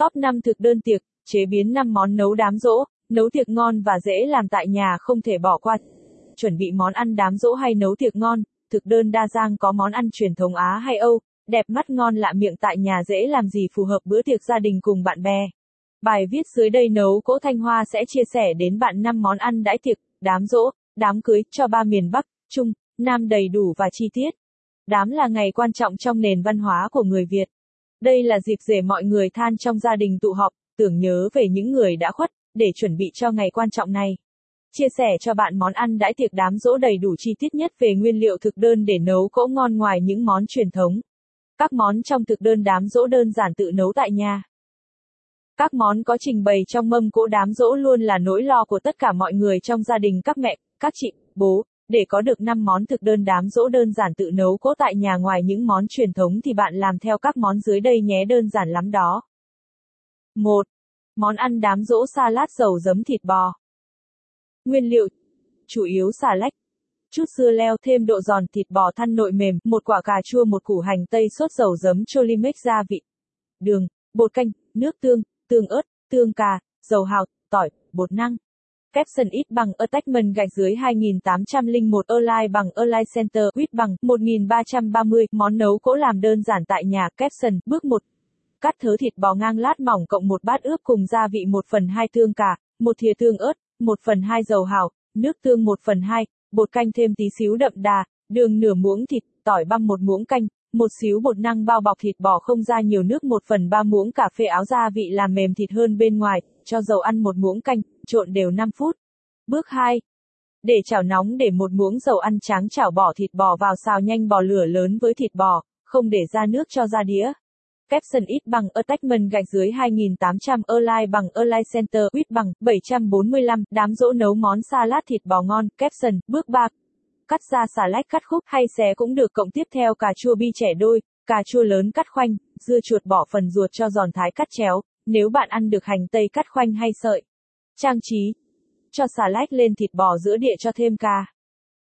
Top 5 thực đơn tiệc, chế biến 5 món nấu đám rỗ, nấu tiệc ngon và dễ làm tại nhà không thể bỏ qua. Chuẩn bị món ăn đám rỗ hay nấu tiệc ngon, thực đơn đa dạng có món ăn truyền thống Á hay Âu, đẹp mắt ngon lạ miệng tại nhà dễ làm gì phù hợp bữa tiệc gia đình cùng bạn bè. Bài viết dưới đây nấu cỗ Thanh Hoa sẽ chia sẻ đến bạn 5 món ăn đãi tiệc, đám rỗ, đám cưới cho ba miền Bắc, Trung, Nam đầy đủ và chi tiết. Đám là ngày quan trọng trong nền văn hóa của người Việt. Đây là dịp để mọi người than trong gia đình tụ họp, tưởng nhớ về những người đã khuất, để chuẩn bị cho ngày quan trọng này. Chia sẻ cho bạn món ăn đãi tiệc đám dỗ đầy đủ chi tiết nhất về nguyên liệu thực đơn để nấu cỗ ngon ngoài những món truyền thống. Các món trong thực đơn đám dỗ đơn giản tự nấu tại nhà. Các món có trình bày trong mâm cỗ đám dỗ luôn là nỗi lo của tất cả mọi người trong gia đình các mẹ, các chị, bố, để có được 5 món thực đơn đám dỗ đơn giản tự nấu cỗ tại nhà ngoài những món truyền thống thì bạn làm theo các món dưới đây nhé đơn giản lắm đó. 1. Món ăn đám dỗ salad dầu giấm thịt bò. Nguyên liệu. Chủ yếu xà lách. Chút dưa leo thêm độ giòn thịt bò thăn nội mềm, một quả cà chua một củ hành tây sốt dầu giấm cholimex gia vị. Đường, bột canh, nước tương, tương ớt, tương cà, dầu hào, tỏi, bột năng. Capson ít bằng attachment gạch dưới 2801 Align bằng Align Center ít bằng 1330 món nấu cỗ làm đơn giản tại nhà Capson bước 1 cắt thớ thịt bò ngang lát mỏng cộng một bát ướp cùng gia vị 1 phần 2 tương cà, một thìa tương ớt, 1 phần 2 dầu hào, nước tương 1 phần 2, bột canh thêm tí xíu đậm đà, đường nửa muỗng thịt, tỏi băm một muỗng canh, một xíu bột năng bao bọc thịt bò không ra nhiều nước 1 phần 3 muỗng cà phê áo gia vị làm mềm thịt hơn bên ngoài, cho dầu ăn một muỗng canh, trộn đều 5 phút. Bước 2. Để chảo nóng để một muỗng dầu ăn trắng chảo bỏ thịt bò vào xào nhanh bò lửa lớn với thịt bò, không để ra nước cho ra đĩa. Capson ít bằng attachment gạch dưới 2800 Erlai bằng Erlai Center ít bằng 745 đám dỗ nấu món salad thịt bò ngon Capson bước 3 cắt ra xà lách cắt khúc hay xé cũng được cộng tiếp theo cà chua bi trẻ đôi cà chua lớn cắt khoanh dưa chuột bỏ phần ruột cho giòn thái cắt chéo nếu bạn ăn được hành tây cắt khoanh hay sợi trang trí. Cho xà lách lên thịt bò giữa địa cho thêm ca